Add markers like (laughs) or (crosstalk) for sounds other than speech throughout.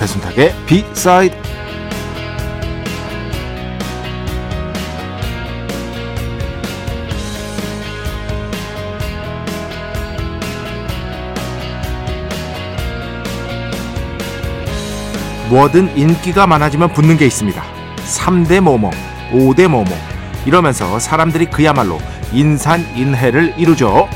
배순탁의 비사이드 뭐든 인기가 많아지면 붙는 게 있습니다. 3대 뭐뭐, 5대 뭐뭐 이러면서 사람들이 그야말로 인산인해를 이루죠.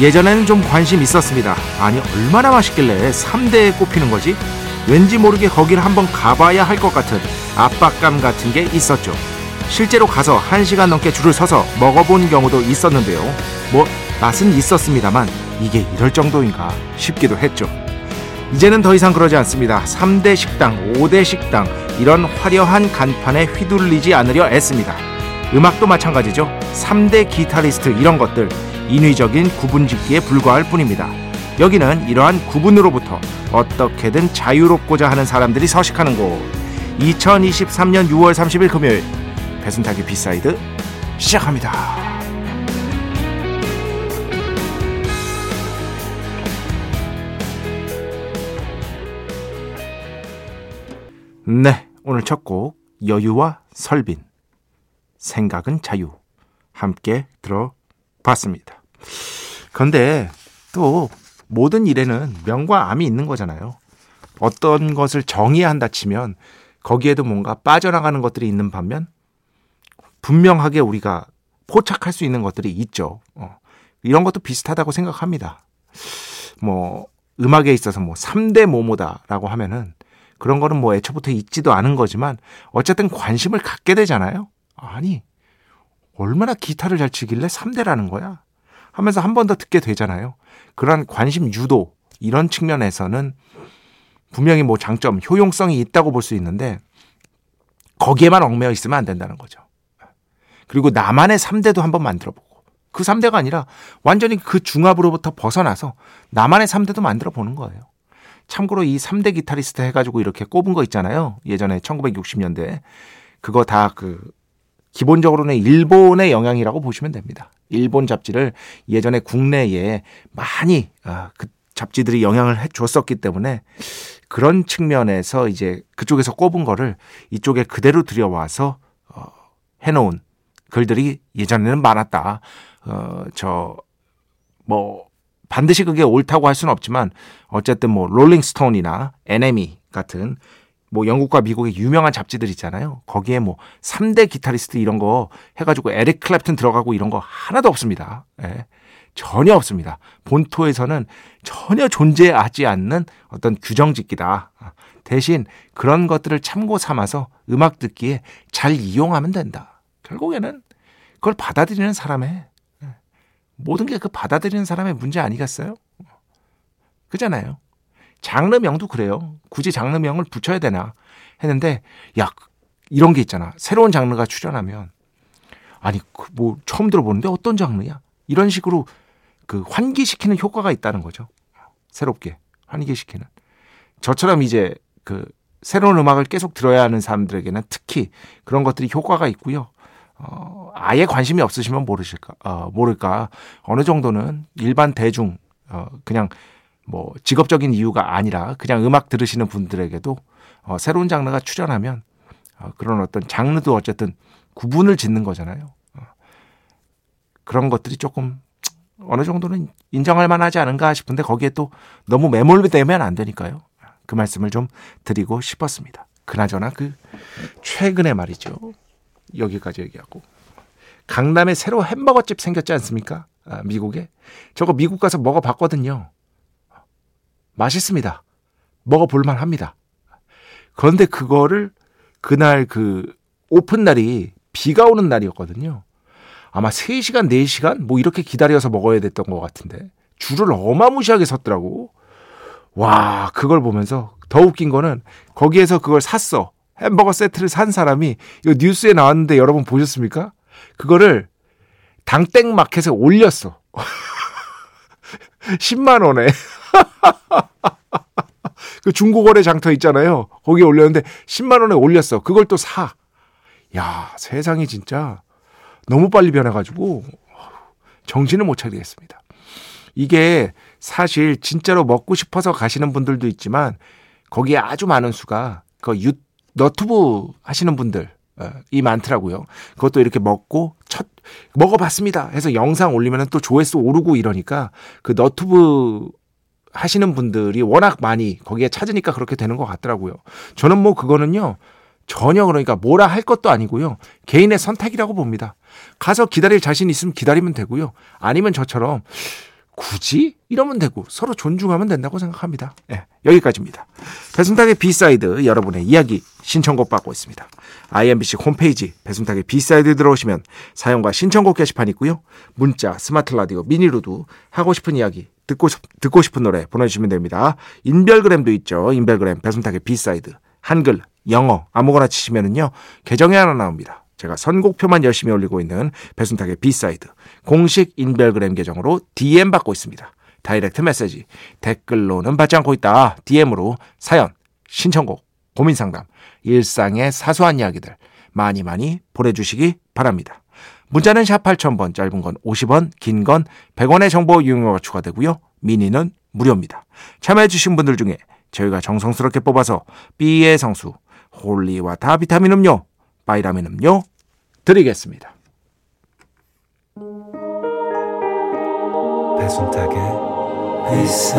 예전에는 좀 관심 있었습니다. 아니 얼마나 맛있길래 3대에 꼽히는 거지? 왠지 모르게 거기를 한번 가봐야 할 것 같은 압박감 같은 게 있었죠. 실제로 가서 1시간 넘게 줄을 서서 먹어본 경우도 있었는데요. 뭐 맛은 있었습니다만 이게 이럴 정도인가 싶기도 했죠. 이제는 더 이상 그러지 않습니다. 3대 식당, 5대 식당 이런 화려한 간판에 휘둘리지 않으려 애씁니다. 음악도 마찬가지죠. 3대 기타리스트 이런 것들 인위적인 구분짓기에 불과할 뿐입니다. 여기는 이러한 구분으로부터 어떻게든 자유롭고자 하는 사람들이 서식하는 곳. 2023년 6월 30일 금요일 배순탁의 B side 시작합니다. 네, 오늘 첫 곡 여유와 설빈 생각은 자유 함께 들어봤습니다. 그런데 또 모든 일에는 명과 암이 있는 거잖아요. 어떤 것을 정의해야 한다 치면 거기에도 뭔가 빠져나가는 것들이 있는 반면 분명하게 우리가 포착할 수 있는 것들이 있죠. 어. 이런 것도 비슷하다고 생각합니다. 뭐 음악에 있어서 뭐 3대 모모다라고 하면은 그런 거는 뭐 애초부터 있지도 않은 거지만 어쨌든 관심을 갖게 되잖아요. 아니 얼마나 기타를 잘 치길래 3대라는 거야? 하면서 한 번 더 듣게 되잖아요. 그러한 관심 유도 이런 측면에서는 분명히 뭐 장점, 효용성이 있다고 볼 수 있는데 거기에만 얽매여 있으면 안 된다는 거죠. 그리고 나만의 3대도 한번 만들어 보고 그 3대가 아니라 완전히 그 중압으로부터 벗어나서 나만의 3대도 만들어 보는 거예요. 참고로 이 3대 기타리스트 해가지고 이렇게 꼽은 거 있잖아요. 예전에 1960년대. 그거 다 그, 기본적으로는 일본의 영향이라고 보시면 됩니다. 일본 잡지를 예전에 국내에 많이, 아, 그 잡지들이 영향을 해 줬었기 때문에 그런 측면에서 이제 그쪽에서 꼽은 거를 이쪽에 그대로 들여와서, 어, 해놓은 글들이 예전에는 많았다. 어, 저, 뭐, 반드시 그게 옳다고 할 수는 없지만 어쨌든 뭐 롤링스톤이나 NME 같은 뭐 영국과 미국의 유명한 잡지들 있잖아요. 거기에 뭐 3대 기타리스트 이런 거 해가지고 에릭 클랩튼 들어가고 이런 거 하나도 없습니다. 예. 전혀 없습니다. 본토에서는 전혀 존재하지 않는 어떤 규정짓기다. 대신 그런 것들을 참고 삼아서 음악 듣기에 잘 이용하면 된다. 결국에는 그걸 받아들이는 사람의 모든 게 그 받아들이는 사람의 문제 아니겠어요? 그잖아요. 장르명도 그래요. 굳이 장르명을 붙여야 되나 했는데 야 이런 게 있잖아. 새로운 장르가 출연하면 아니 뭐 처음 들어보는데 어떤 장르야? 이런 식으로 그 환기시키는 효과가 있다는 거죠. 새롭게 환기시키는. 저처럼 이제 그 새로운 음악을 계속 들어야 하는 사람들에게는 특히 그런 것들이 효과가 있고요. 어, 아예 관심이 없으시면 모르실까, 어, 모를까. 어느 정도는 일반 대중, 어, 그냥 뭐 직업적인 이유가 아니라 그냥 음악 들으시는 분들에게도 어, 새로운 장르가 출연하면 어, 그런 어떤 장르도 어쨌든 구분을 짓는 거잖아요. 어, 그런 것들이 조금 어느 정도는 인정할 만하지 않은가 싶은데 거기에 또 너무 매몰되면 안 되니까요. 그 말씀을 좀 드리고 싶었습니다. 그나저나 그 최근에 말이죠. 여기까지 얘기하고 강남에 새로 햄버거집 생겼지 않습니까? 아, 미국에 저거 미국 가서 먹어봤거든요. 맛있습니다. 먹어볼만 합니다. 그런데 그거를 그날 그 오픈 날이 비가 오는 날이었거든요. 아마 3시간, 4시간 뭐 이렇게 기다려서 먹어야 됐던 것 같은데 줄을 어마무시하게 섰더라고. 와, 그걸 보면서 더 웃긴 거는 거기에서 그걸 샀어. 햄버거 세트를 산 사람이 이거 뉴스에 나왔는데 여러분 보셨습니까? 그거를 당땡 마켓에 올렸어. (laughs) 10만 원에. (laughs) 그 중고거래 장터 있잖아요. 거기에 올렸는데 10만 원에 올렸어. 그걸 또 사. 야, 세상이 진짜 너무 빨리 변해가지고 정신을 못 차리겠습니다. 이게 사실 진짜로 먹고 싶어서 가시는 분들도 있지만 거기에 아주 많은 수가 그 유, 너튜브 하시는 분들 어, 이 많더라고요. 그것도 이렇게 먹고 첫 먹어봤습니다. 해서 영상 올리면 또 조회수 오르고 이러니까 그 너튜브 하시는 분들이 워낙 많이 거기에 찾으니까 그렇게 되는 것 같더라고요. 저는 뭐 그거는요 전혀 그러니까 뭐라 할 것도 아니고요 개인의 선택이라고 봅니다. 가서 기다릴 자신 있으면 기다리면 되고요. 아니면 저처럼 굳이 이러면 되고 서로 존중하면 된다고 생각합니다. 네, 여기까지입니다. 배순탁의 B side 여러분의 이야기 신청곡 받고 있습니다. IMBC 홈페이지 배순탁의 B side 들어오시면 사연과 신청곡 게시판 있고요. 문자, 스마트 라디오, 미니로도 하고 싶은 이야기 듣고 듣고 싶은 노래 보내주시면 됩니다. 인별그램도 있죠. 인별그램 배순탁의 B side 한글, 영어 아무거나 치시면은요 계정이 하나 나옵니다. 제가 선곡표만 열심히 올리고 있는 배순탁의 B side 공식 인별그램 계정으로 DM 받고 있습니다. direct message 댓글로는 받지 않고 있다. DM으로 사연, 신청곡, 고민 상담, 일상의 사소한 이야기들 많이 많이 보내주시기 바랍니다. 문자는 샵 8000번, 짧은 건 50원, 긴 건 100원의 정보 이용료가 추가되고요. 미니는 무료입니다. 참여해주신 분들 중에 저희가 정성스럽게 뽑아서 B의 성수, holy water 비타민 음료, 바이라민 음료 드리겠습니다. 배순탁의 회사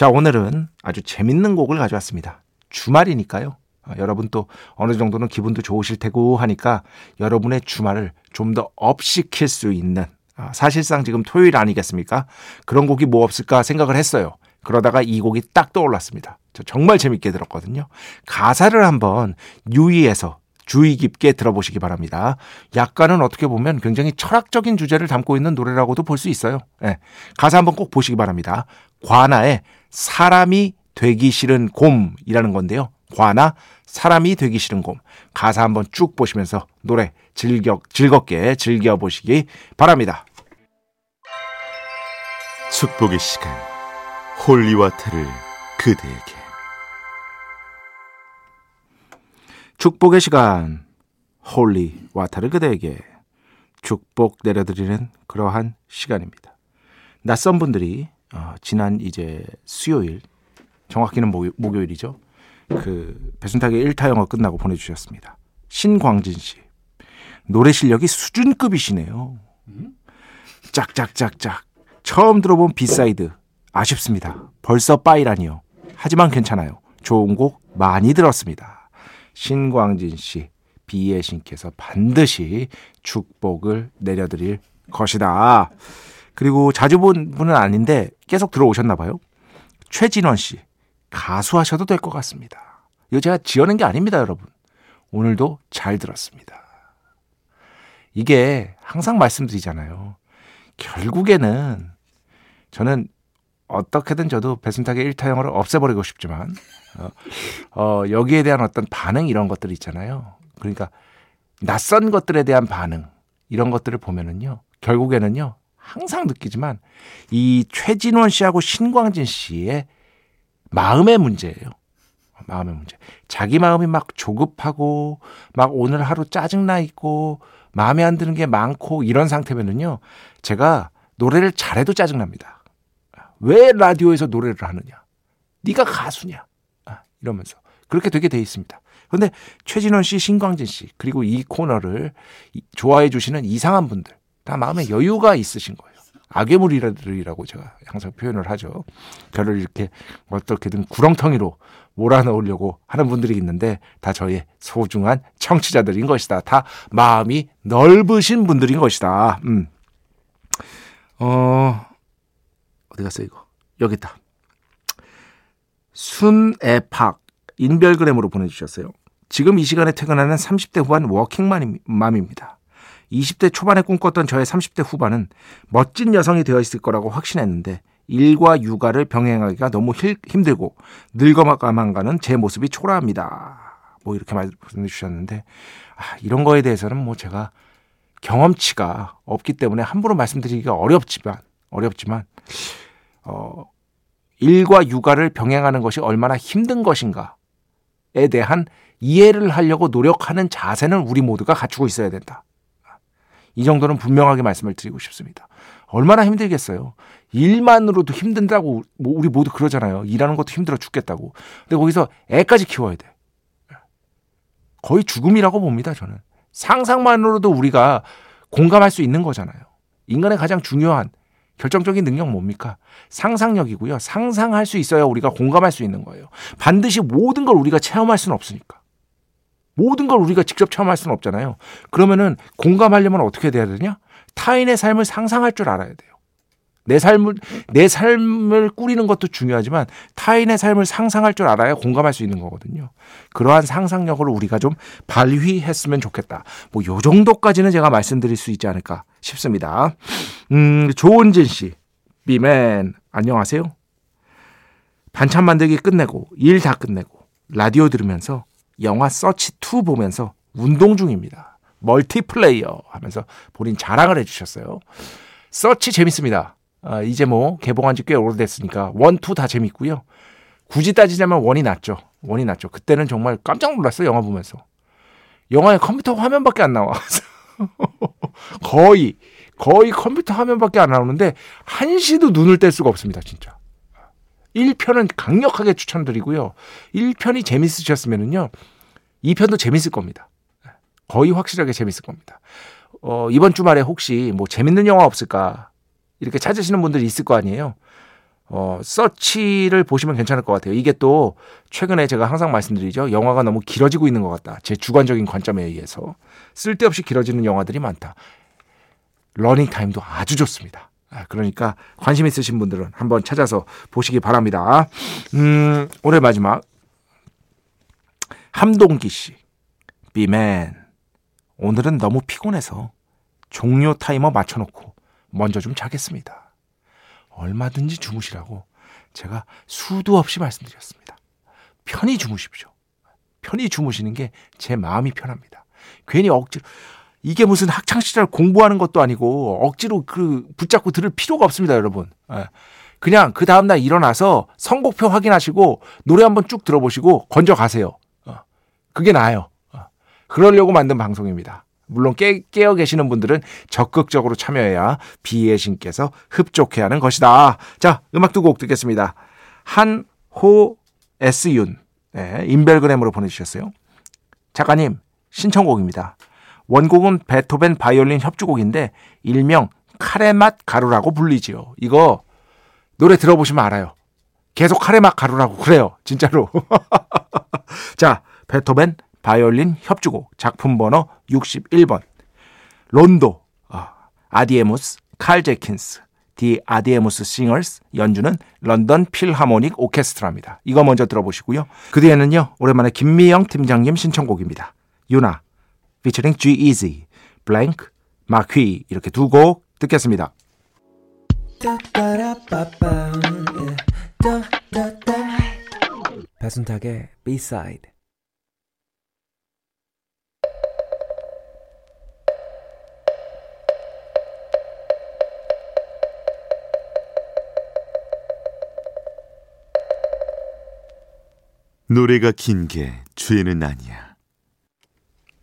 자 오늘은 아주 재밌는 곡을 가져왔습니다. 주말이니까요. 아, 여러분 또 어느 정도는 기분도 좋으실 테고 하니까 여러분의 주말을 좀 더 up시킬 수 있는 아, 사실상 지금 토요일 아니겠습니까? 그런 곡이 뭐 없을까 생각을 했어요. 그러다가 이 곡이 딱 떠올랐습니다. 저 정말 재밌게 들었거든요. 가사를 한번 유의해서 주의 깊게 들어보시기 바랍니다. 약간은 어떻게 보면 굉장히 철학적인 주제를 담고 있는 노래라고도 볼 수 있어요. 네. 가사 한번 꼭 보시기 바랍니다. 과나의 사람이 되기 싫은 곰이라는 건데요. 과나 사람이 되기 싫은 곰. 가사 한번 쭉 보시면서 노래 즐겨, 즐겁게 즐겨 보시기 바랍니다. 축복의 시간 holy water를 그대에게 축복의 시간 holy water를 그대에게 축복 내려드리는 그러한 시간입니다. 낯선 분들이 어, 지난 이제 수요일 정확히는 목, 목요 일이죠. 그 배순탁의 1타 영어 끝나고 보내주셨습니다. 신광진 씨 노래 실력이 수준급이시네요. 짝짝짝짝 처음 들어본 B side 아쉽습니다. 벌써 bye라니요. 하지만 괜찮아요. 좋은 곡 많이 들었습니다. 신광진 씨, 비의 신께서 반드시 축복을 내려드릴 것이다. 그리고 자주 본 분은 아닌데 계속 들어오셨나 봐요. 최진원 씨, 가수 하셔도 될 것 같습니다. 이거 제가 지어낸 게 아닙니다, 여러분. 오늘도 잘 들었습니다. 이게 항상 말씀드리잖아요. 결국에는 저는 어떻게든 저도 배순탁의 1타영어를 없애버리고 싶지만 어, 어, 여기에 대한 어떤 반응 이런 것들 있잖아요. 그러니까 낯선 것들에 대한 반응 이런 것들을 보면은요. 결국에는요. 항상 느끼지만 이 최진원 씨하고 신광진 씨의 마음의 문제예요. 마음의 문제. 자기 마음이 막 조급하고 막 오늘 하루 짜증나 있고 마음에 안 드는 게 많고 이런 상태면은요. 제가 노래를 잘해도 짜증납니다. 왜 라디오에서 노래를 하느냐? 네가 가수냐? 아, 이러면서 그렇게 되게 돼 있습니다. 그런데 최진원 씨, 신광진 씨 그리고 이 코너를 좋아해 주시는 이상한 분들 다 마음에 여유가 있으신 거예요. 악괴물이라고 제가 항상 표현을 하죠. 저를 이렇게 어떻게든 구렁텅이로 몰아넣으려고 하는 분들이 있는데 다 저의 소중한 청취자들인 것이다. 다 마음이 넓으신 분들인 것이다. 음. 어, 어디 갔어, 이거? 여기 있다. 순애팍 인별그램으로 보내주셨어요. 지금 이 시간에 퇴근하는 30대 후반 워킹맘입니다. 20대 초반에 꿈꿨던 저의 30대 후반은 멋진 여성이 되어 있을 거라고 확신했는데 일과 육아를 병행하기가 너무 힘들고 늙어가만 가는 제 모습이 초라합니다. 뭐 이렇게 말씀해 주셨는데 아, 이런 거에 대해서는 뭐 제가 경험치가 없기 때문에 함부로 말씀드리기가 어렵지만 어렵지만 어 일과 육아를 병행하는 것이 얼마나 힘든 것인가에 대한 이해를 하려고 노력하는 자세는 우리 모두가 갖추고 있어야 된다. 이 정도는 분명하게 말씀을 드리고 싶습니다. 얼마나 힘들겠어요. 일만으로도 힘든다고 뭐 우리 모두 그러잖아요. 일하는 것도 힘들어 죽겠다고. 근데 거기서 애까지 키워야 돼. 거의 죽음이라고 봅니다, 저는. 상상만으로도 우리가 공감할 수 있는 거잖아요. 인간의 가장 중요한 결정적인 능력 뭡니까? 상상력이고요. 상상할 수 있어야 우리가 공감할 수 있는 거예요. 반드시 모든 걸 우리가 체험할 수는 없으니까. 모든 걸 우리가 직접 체험할 수는 없잖아요. 그러면은 공감하려면 어떻게 돼야 되냐? 타인의 삶을 상상할 줄 알아야 돼요. 내 삶을 내 삶을 꾸리는 것도 중요하지만 타인의 삶을 상상할 줄 알아야 공감할 수 있는 거거든요. 그러한 상상력을 우리가 좀 발휘했으면 좋겠다. 뭐 요 정도까지는 제가 말씀드릴 수 있지 않을까 싶습니다. 음, 조은진 씨, 비맨 안녕하세요. 반찬 만들기 끝내고 일 다 끝내고 라디오 들으면서 영화 서치 2 보면서 운동 중입니다. 멀티플레이어 하면서 본인 자랑을 해 주셨어요. 서치 재밌습니다. 아, 이제 뭐 개봉한 지 꽤 오래됐으니까 one, two 다 재밌고요. 굳이 따지자면 one이 낫죠. one이 낫죠. 그때는 정말 깜짝 놀랐어요. 영화 보면서. 영화에 컴퓨터 화면밖에 안 나와. (laughs) 거의 거의 컴퓨터 화면밖에 안 나오는데 한시도 눈을 뗄 수가 없습니다. 진짜. 1편은 강력하게 추천드리고요. 1편이 재밌으셨으면은요. 2편도 재밌을 겁니다. 거의 확실하게 재밌을 겁니다. 어, 이번 주말에 혹시 뭐 재밌는 영화 없을까 이렇게 찾으시는 분들이 있을 거 아니에요. 어, 서치를 보시면 괜찮을 것 같아요. 이게 또 최근에 제가 항상 말씀드리죠. 영화가 너무 길어지고 있는 것 같다. 제 주관적인 관점에 의해서 쓸데없이 길어지는 영화들이 많다. 러닝 타임도 아주 좋습니다. 아, 그러니까 관심 있으신 분들은 한번 찾아서 보시기 바랍니다. 음, 올해 마지막 함동기 씨, 비맨. 오늘은 너무 피곤해서 종료 타이머 맞춰놓고 먼저 좀 자겠습니다. 얼마든지 주무시라고 제가 수도 없이 말씀드렸습니다. 편히 주무십시오. 편히 주무시는 게 제 마음이 편합니다. 괜히 억지로 이게 무슨 학창 시절 공부하는 것도 아니고 억지로 그 붙잡고 들을 필요가 없습니다, 여러분. 예. 그냥 그 다음 날 일어나서 선곡표 확인하시고 노래 한번 쭉 들어보시고 건져 가세요. 어. 그게 나아요. 어. 그러려고 만든 방송입니다. 물론 깨, 깨어 계시는 분들은 적극적으로 참여해야 비의 신께서 흡족해 하는 것이다. 자, 음악 두 곡 듣겠습니다. 한호 S윤, 네, 인별그램으로 보내주셨어요. 작가님, 신청곡입니다. 원곡은 베토벤 바이올린 협주곡인데 일명 카레맛 가루라고 불리지요. 이거 노래 들어보시면 알아요. 계속 카레맛 가루라고 그래요. 진짜로. (laughs) 자, 베토벤 바이올린 협주곡 작품 번호 61번 론도 아, 아디에무스 칼 젠킨스 디 아디에무스 싱어스 연주는 런던 필하모닉 오케스트라입니다. 이거 먼저 들어보시고요. 그 뒤에는요. 오랜만에 김미영 팀장님 신청곡입니다. Yuna featuring G-Eazy, Blank Marquee 이렇게 두 곡 듣겠습니다. 배순탁의 B-side 노래가 긴 게 죄는 아니야.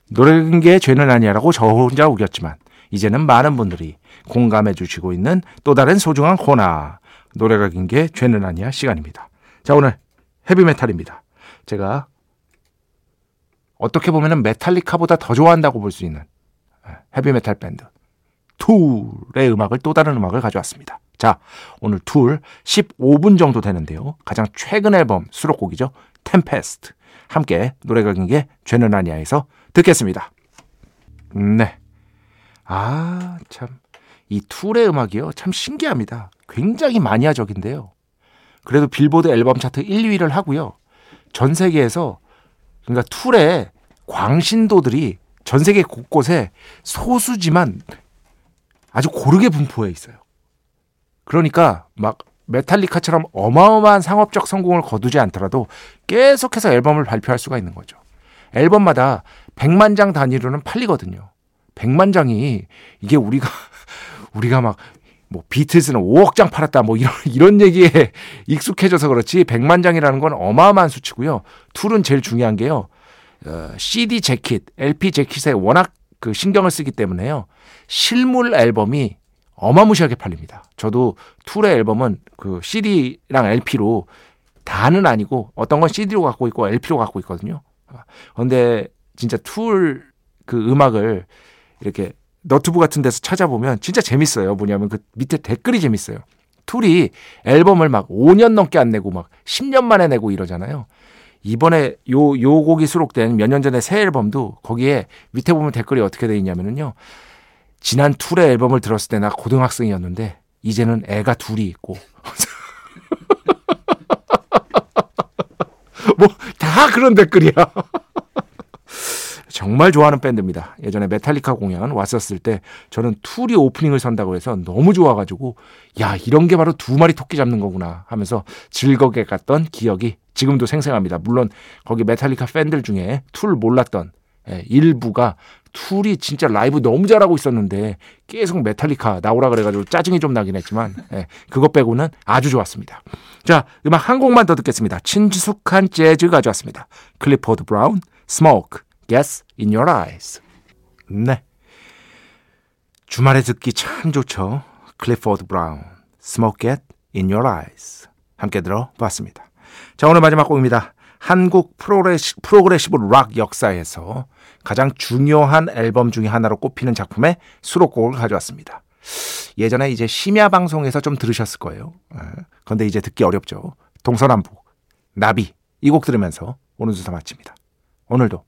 노래는 게 죄는 아니야라고 저 혼자 우겼지만 이제는 많은 분들이 공감해 주시고 있는 또 다른 소중한 코너 노래가 긴 게 죄는 아니야 시간입니다. 자 오늘 헤비메탈입니다. 제가 어떻게 보면 메탈리카보다 더 좋아한다고 볼 수 있는 헤비메탈 밴드 툴의 음악을 또 다른 음악을 가져왔습니다. 자, 오늘 툴 15분 정도 되는데요. 가장 최근 앨범 수록곡이죠. Tempest. 함께 노래가 긴게 죄는 아니야에서 듣겠습니다. 네. 아, 참. 이 툴의 음악이요. 참 신기합니다. 굉장히 마니아적인데요. 그래도 빌보드 앨범 차트 1, 2위를 하고요. 전 세계에서 그러니까 툴의 광신도들이 전 세계 곳곳에 소수지만 아주 고르게 분포해 있어요. 그러니까 막 메탈리카처럼 어마어마한 상업적 성공을 거두지 않더라도 계속해서 앨범을 발표할 수가 있는 거죠. 앨범마다 100만 장 단위로는 팔리거든요. 100만 장이 이게 우리가 (laughs) 우리가 막 뭐 비틀스는 5억 장 팔았다 뭐 이런 이런 얘기에 (laughs) 익숙해져서 그렇지 100만 장이라는 건 어마어마한 수치고요. 툴은 제일 중요한 게요. 어, CD 재킷, LP 재킷에 워낙 그 신경을 쓰기 때문에요. 실물 앨범이 어마무시하게 팔립니다. 저도 툴의 앨범은 그 CD랑 LP로 다는 아니고 어떤 건 CD로 갖고 있고 LP로 갖고 있거든요. 그런데 진짜 툴 그 음악을 이렇게 너튜브 같은 데서 찾아보면 진짜 재밌어요. 뭐냐면 그 밑에 댓글이 재밌어요. 툴이 앨범을 막 5년 넘게 안 내고 막 10년 만에 내고 이러잖아요. 이번에 요, 요 곡이 수록된 몇 년 전에 새 앨범도 거기에 밑에 보면 댓글이 어떻게 돼 있냐면은요. 지난 툴의 앨범을 들었을 때 나 고등학생이었는데 이제는 애가 둘이 있고 (laughs) 뭐 다 그런 댓글이야. (laughs) 정말 좋아하는 밴드입니다. 예전에 메탈리카 공연 왔었을 때 저는 툴이 오프닝을 선다고 해서 너무 좋아가지고 야 이런 게 바로 두 마리 토끼 잡는 거구나 하면서 즐겁게 갔던 기억이 지금도 생생합니다. 물론 거기 메탈리카 팬들 중에 툴 몰랐던 예, 일부가 툴이 진짜 라이브 너무 잘하고 있었는데 계속 메탈리카 나오라 그래가지고 짜증이 좀 나긴 했지만 예, 그것 빼고는 아주 좋았습니다. 자 음악 한 곡만 더 듣겠습니다. 친숙한 재즈 가져왔습니다. 클리포드 브라운, Smoke Gets in Your Eyes. 네. 주말에 듣기 참 좋죠. 클리포드 브라운, Smoke Gets in Your Eyes. 함께 들어봤습니다. 자 오늘 마지막 곡입니다. 한국 프로그레시, 프로그레시브 락 역사에서 가장 중요한 앨범 중의 하나로 꼽히는 작품의 수록곡을 가져왔습니다. 예전에 이제 심야 방송에서 좀 들으셨을 거예요. 그런데 이제 듣기 어렵죠. 동서남북, 나비 이 곡 들으면서 오늘 주사 마칩니다. 오늘도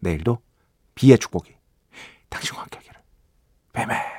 내일도 비의 축복이 당신과 함께 하기를. 매매.